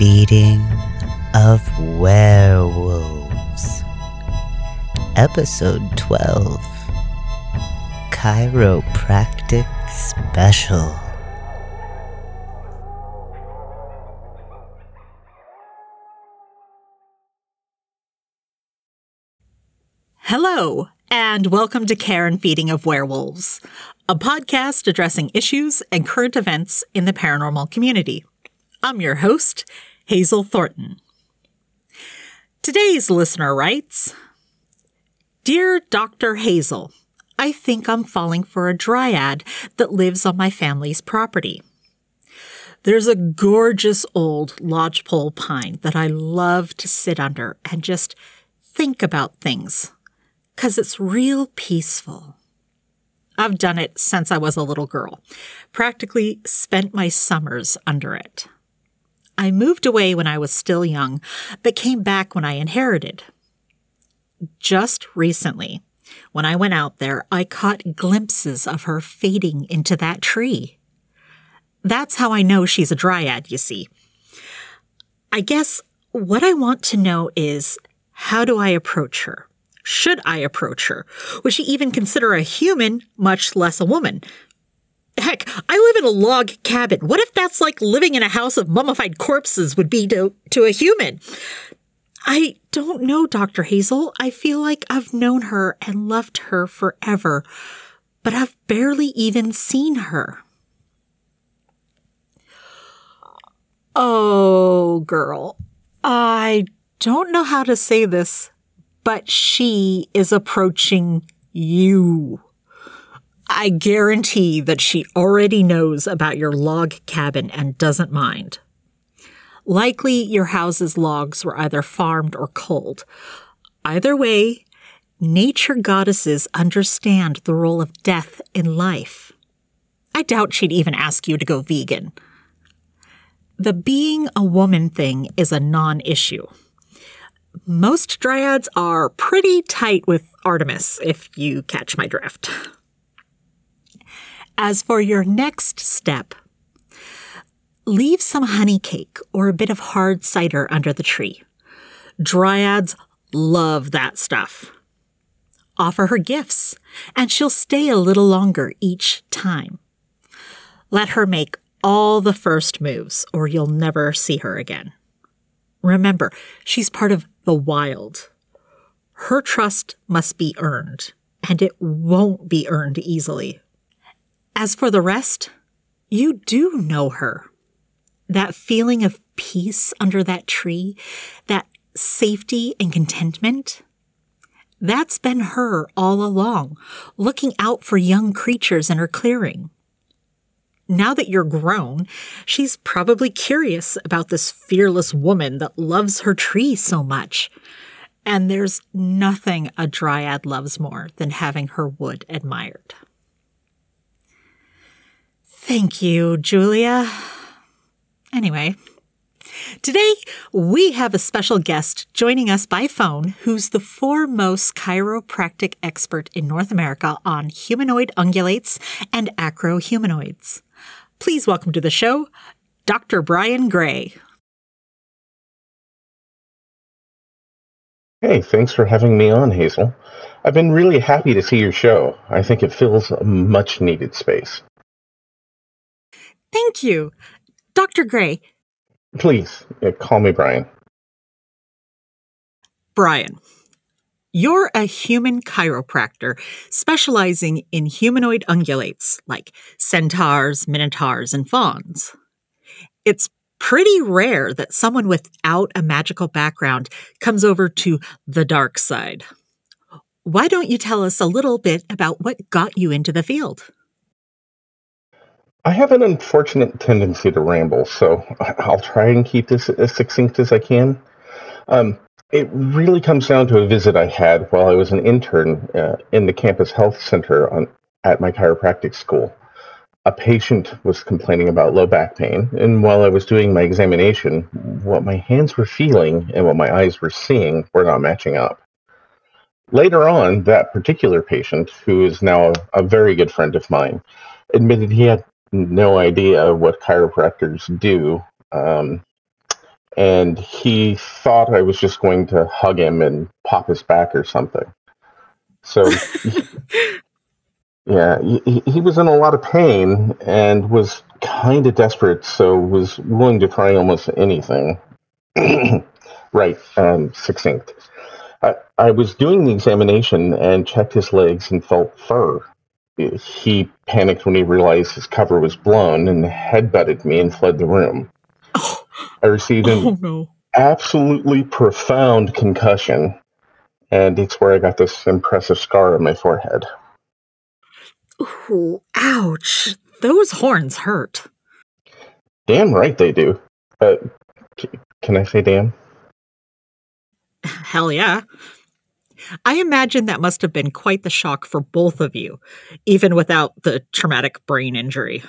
Feeding of Werewolves. Episode 12 Chiropractic Special. Hello, and welcome to Care and Feeding of Werewolves, a podcast addressing issues and current events in the paranormal community. I'm your host, Hazel Thornton. Today's listener writes Dear Dr. Hazel, I think I'm falling for a dryad that lives on my family's property. There's a gorgeous old lodgepole pine that I love to sit under and just think about things because it's real peaceful. I've done it since I was a little girl, practically spent my summers under it. I moved away when I was still young, but came back when I inherited. Just recently, when I went out there, I caught glimpses of her fading into that tree. That's how I know she's a dryad, you see. I guess what I want to know is how do I approach her? Should I approach her? Would she even consider a human, much less a woman? Heck, I live in a log cabin. What if that's like living in a house of mummified corpses would be to, to a human? I don't know, Dr. Hazel. I feel like I've known her and loved her forever, but I've barely even seen her. Oh, girl. I don't know how to say this, but she is approaching you. I guarantee that she already knows about your log cabin and doesn't mind. Likely your house's logs were either farmed or culled. Either way, nature goddesses understand the role of death in life. I doubt she'd even ask you to go vegan. The being a woman thing is a non issue. Most dryads are pretty tight with Artemis, if you catch my drift. As for your next step, leave some honey cake or a bit of hard cider under the tree. Dryads love that stuff. Offer her gifts, and she'll stay a little longer each time. Let her make all the first moves, or you'll never see her again. Remember, she's part of the wild. Her trust must be earned, and it won't be earned easily. As for the rest, you do know her. That feeling of peace under that tree, that safety and contentment, that's been her all along, looking out for young creatures in her clearing. Now that you're grown, she's probably curious about this fearless woman that loves her tree so much. And there's nothing a dryad loves more than having her wood admired. Thank you, Julia. Anyway, today we have a special guest joining us by phone who's the foremost chiropractic expert in North America on humanoid ungulates and acrohumanoids. Please welcome to the show, Dr. Brian Gray. Hey, thanks for having me on, Hazel. I've been really happy to see your show. I think it fills a much needed space. Thank you. Dr. Gray. Please, uh, call me Brian. Brian, you're a human chiropractor specializing in humanoid ungulates like centaurs, minotaurs, and fauns. It's pretty rare that someone without a magical background comes over to the dark side. Why don't you tell us a little bit about what got you into the field? I have an unfortunate tendency to ramble, so I'll try and keep this as succinct as I can. Um, it really comes down to a visit I had while I was an intern uh, in the campus health center on, at my chiropractic school. A patient was complaining about low back pain, and while I was doing my examination, what my hands were feeling and what my eyes were seeing were not matching up. Later on, that particular patient, who is now a, a very good friend of mine, admitted he had no idea what chiropractors do um, and he thought I was just going to hug him and pop his back or something. So, yeah, he, he was in a lot of pain and was kind of desperate, so was willing to try almost anything. right, um, succinct. I, I was doing the examination and checked his legs and felt fur. He panicked when he realized his cover was blown and headbutted me and fled the room. Oh, I received an oh no. absolutely profound concussion, and it's where I got this impressive scar on my forehead. Ooh, ouch. Those horns hurt. Damn right they do. Uh, c- can I say damn? Hell yeah. I imagine that must have been quite the shock for both of you, even without the traumatic brain injury.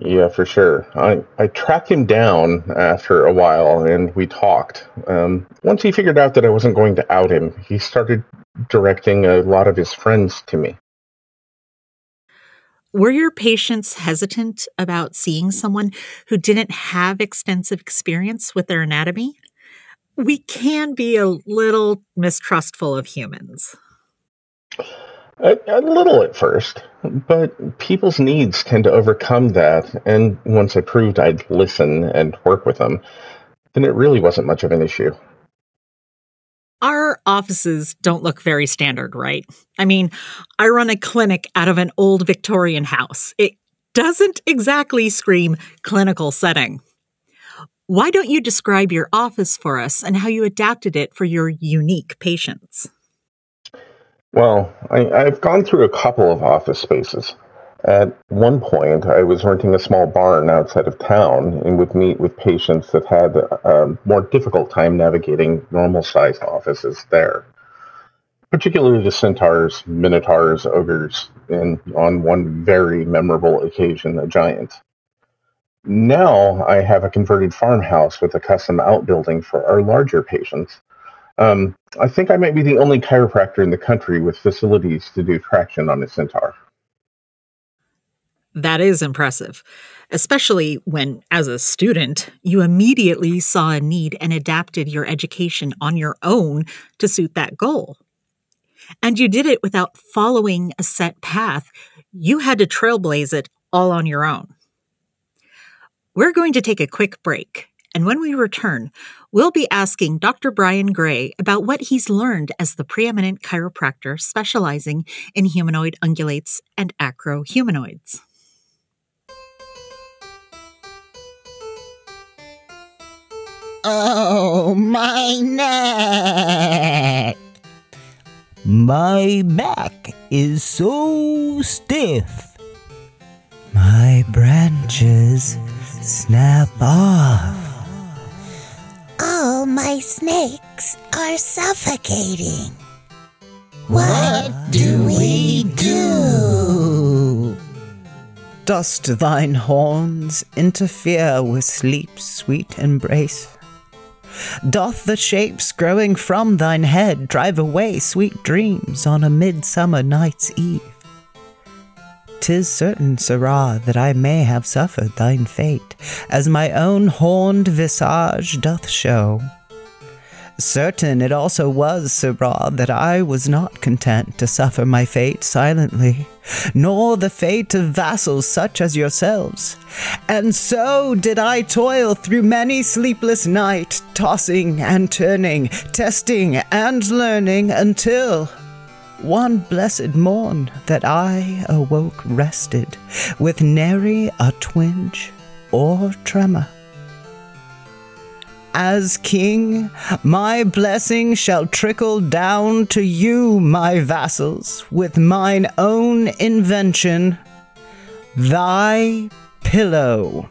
Yeah, for sure. I, I tracked him down after a while and we talked. Um, once he figured out that I wasn't going to out him, he started directing a lot of his friends to me. Were your patients hesitant about seeing someone who didn't have extensive experience with their anatomy? We can be a little mistrustful of humans. A, a little at first, but people's needs tend to overcome that. And once I proved I'd listen and work with them, then it really wasn't much of an issue. Our offices don't look very standard, right? I mean, I run a clinic out of an old Victorian house. It doesn't exactly scream clinical setting. Why don't you describe your office for us and how you adapted it for your unique patients? Well, I, I've gone through a couple of office spaces. At one point, I was renting a small barn outside of town and would meet with patients that had a more difficult time navigating normal sized offices there, particularly the centaurs, minotaurs, ogres, and on one very memorable occasion, a giant. Now I have a converted farmhouse with a custom outbuilding for our larger patients. Um, I think I might be the only chiropractor in the country with facilities to do traction on a centaur. That is impressive, especially when, as a student, you immediately saw a need and adapted your education on your own to suit that goal. And you did it without following a set path. You had to trailblaze it all on your own. We're going to take a quick break, and when we return, we'll be asking Dr. Brian Gray about what he's learned as the preeminent chiropractor specializing in humanoid ungulates and acrohumanoids. Oh, my neck! My back is so stiff. My branches snap off. All my snakes are suffocating. What do we do? Dost thine horns interfere with sleep's sweet embrace? Doth the shapes growing from thine head drive away sweet dreams on a midsummer night's eve? Tis certain, sirrah, that I may have suffered thine fate, as my own horned visage doth show. Certain it also was, sirrah, that I was not content to suffer my fate silently, nor the fate of vassals such as yourselves. And so did I toil through many sleepless night, tossing and turning, testing and learning, until one blessed morn that I awoke rested, with nary a twinge or tremor. As king, my blessing shall trickle down to you, my vassals, with mine own invention, thy pillow.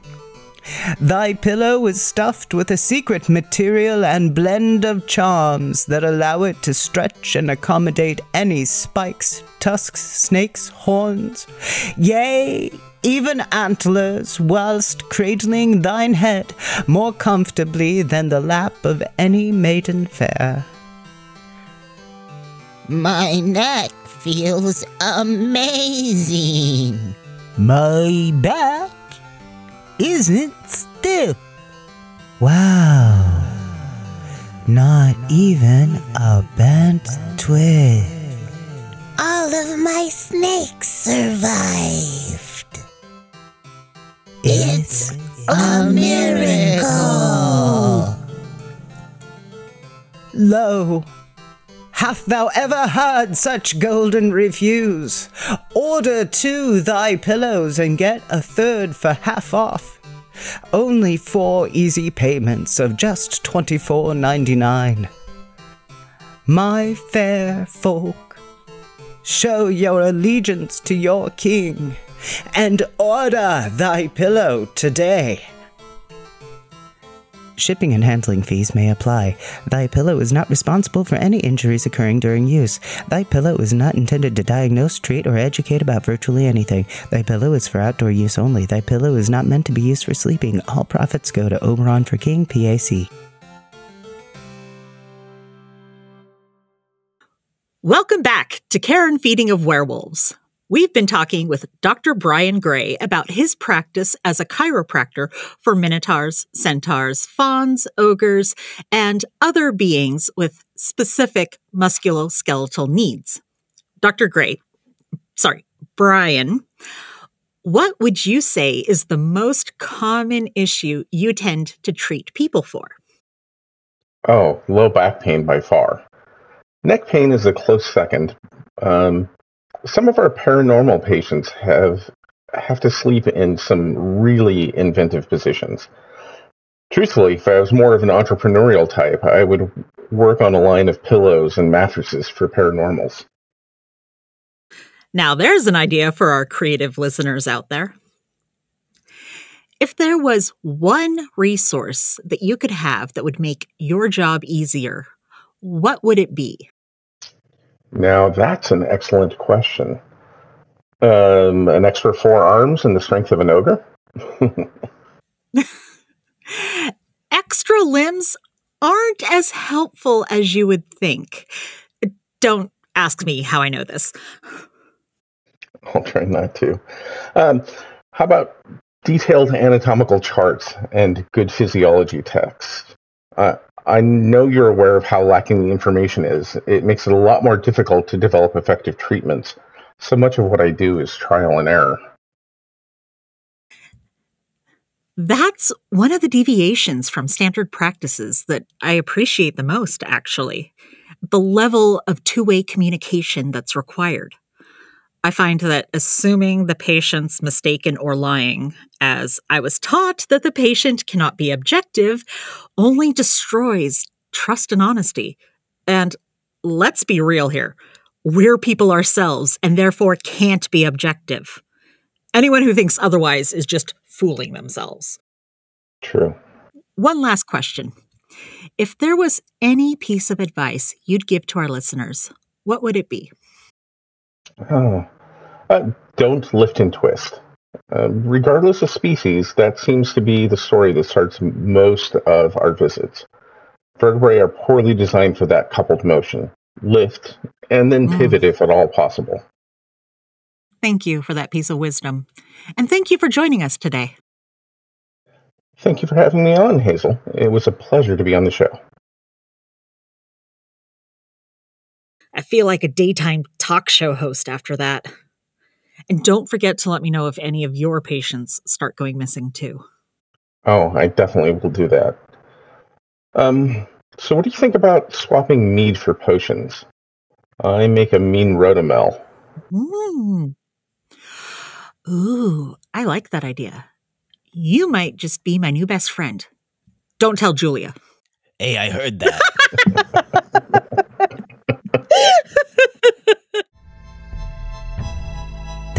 Thy pillow is stuffed with a secret material and blend of charms that allow it to stretch and accommodate any spikes, tusks, snakes, horns, yea, even antlers, whilst cradling thine head more comfortably than the lap of any maiden fair. My neck feels amazing. My back isn't stiff. Wow. Not even a bent twig. All of my snakes survived. It's A miracle. Lo, hath thou ever heard such golden reviews? Order two thy pillows and get a third for half off. Only four easy payments of just twenty four ninety nine. My fair folk, show your allegiance to your king and order thy pillow today. Shipping and handling fees may apply. Thy pillow is not responsible for any injuries occurring during use. Thy pillow is not intended to diagnose, treat, or educate about virtually anything. Thy pillow is for outdoor use only. Thy pillow is not meant to be used for sleeping. All profits go to Oberon for King PAC. Welcome back to Care and Feeding of Werewolves. We've been talking with Dr. Brian Gray about his practice as a chiropractor for minotaurs, centaurs, fauns, ogres, and other beings with specific musculoskeletal needs. Dr. Gray, sorry, Brian, what would you say is the most common issue you tend to treat people for? Oh, low back pain by far. Neck pain is a close second. Um, some of our paranormal patients have have to sleep in some really inventive positions. Truthfully, if I was more of an entrepreneurial type, I would work on a line of pillows and mattresses for paranormals. Now, there's an idea for our creative listeners out there. If there was one resource that you could have that would make your job easier, what would it be? Now, that's an excellent question. Um, an extra four arms and the strength of an ogre? Extra limbs aren't as helpful as you would think. Don't ask me how I know this. I'll try not to. Um, how about detailed anatomical charts and good physiology text? Uh, I know you're aware of how lacking the information is. It makes it a lot more difficult to develop effective treatments. So much of what I do is trial and error. That's one of the deviations from standard practices that I appreciate the most, actually. The level of two way communication that's required. I find that assuming the patient's mistaken or lying, as I was taught that the patient cannot be objective, only destroys trust and honesty. And let's be real here we're people ourselves and therefore can't be objective. Anyone who thinks otherwise is just fooling themselves. True. One last question. If there was any piece of advice you'd give to our listeners, what would it be? Oh. Uh, don't lift and twist. Uh, regardless of species, that seems to be the story that starts most of our visits. Vertebrae are poorly designed for that coupled motion lift, and then Mm. pivot if at all possible. Thank you for that piece of wisdom. And thank you for joining us today. Thank you for having me on, Hazel. It was a pleasure to be on the show. I feel like a daytime talk show host after that. And don't forget to let me know if any of your patients start going missing too. Oh, I definitely will do that. Um, so what do you think about swapping mead for potions? I make a mean rhodomel. Mm. Ooh, I like that idea. You might just be my new best friend. Don't tell Julia. Hey, I heard that.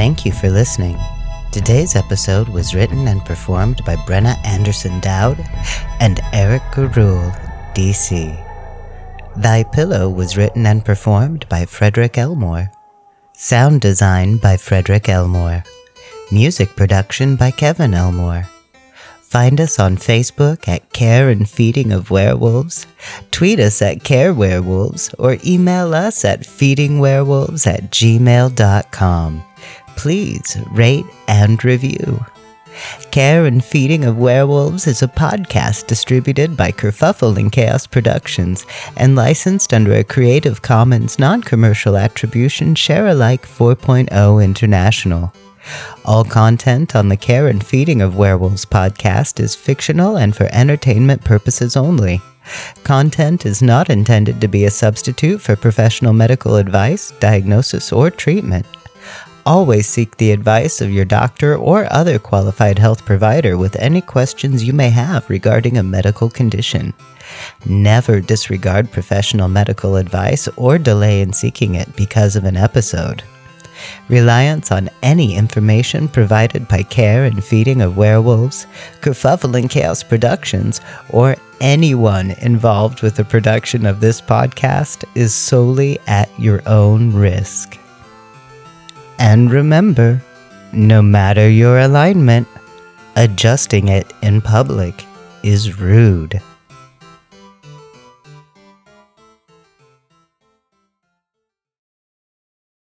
Thank you for listening. Today's episode was written and performed by Brenna Anderson Dowd and Eric Garul, DC. Thy Pillow was written and performed by Frederick Elmore. Sound design by Frederick Elmore. Music production by Kevin Elmore. Find us on Facebook at Care and Feeding of Werewolves, tweet us at Care Werewolves, or email us at feedingwerewolves at gmail.com. Please rate and review. Care and Feeding of Werewolves is a podcast distributed by Kerfuffle and Chaos Productions and licensed under a Creative Commons non commercial attribution share alike 4.0 international. All content on the Care and Feeding of Werewolves podcast is fictional and for entertainment purposes only. Content is not intended to be a substitute for professional medical advice, diagnosis, or treatment. Always seek the advice of your doctor or other qualified health provider with any questions you may have regarding a medical condition. Never disregard professional medical advice or delay in seeking it because of an episode. Reliance on any information provided by Care and Feeding of Werewolves, Kerfuffle and Chaos Productions, or anyone involved with the production of this podcast is solely at your own risk. And remember, no matter your alignment, adjusting it in public is rude.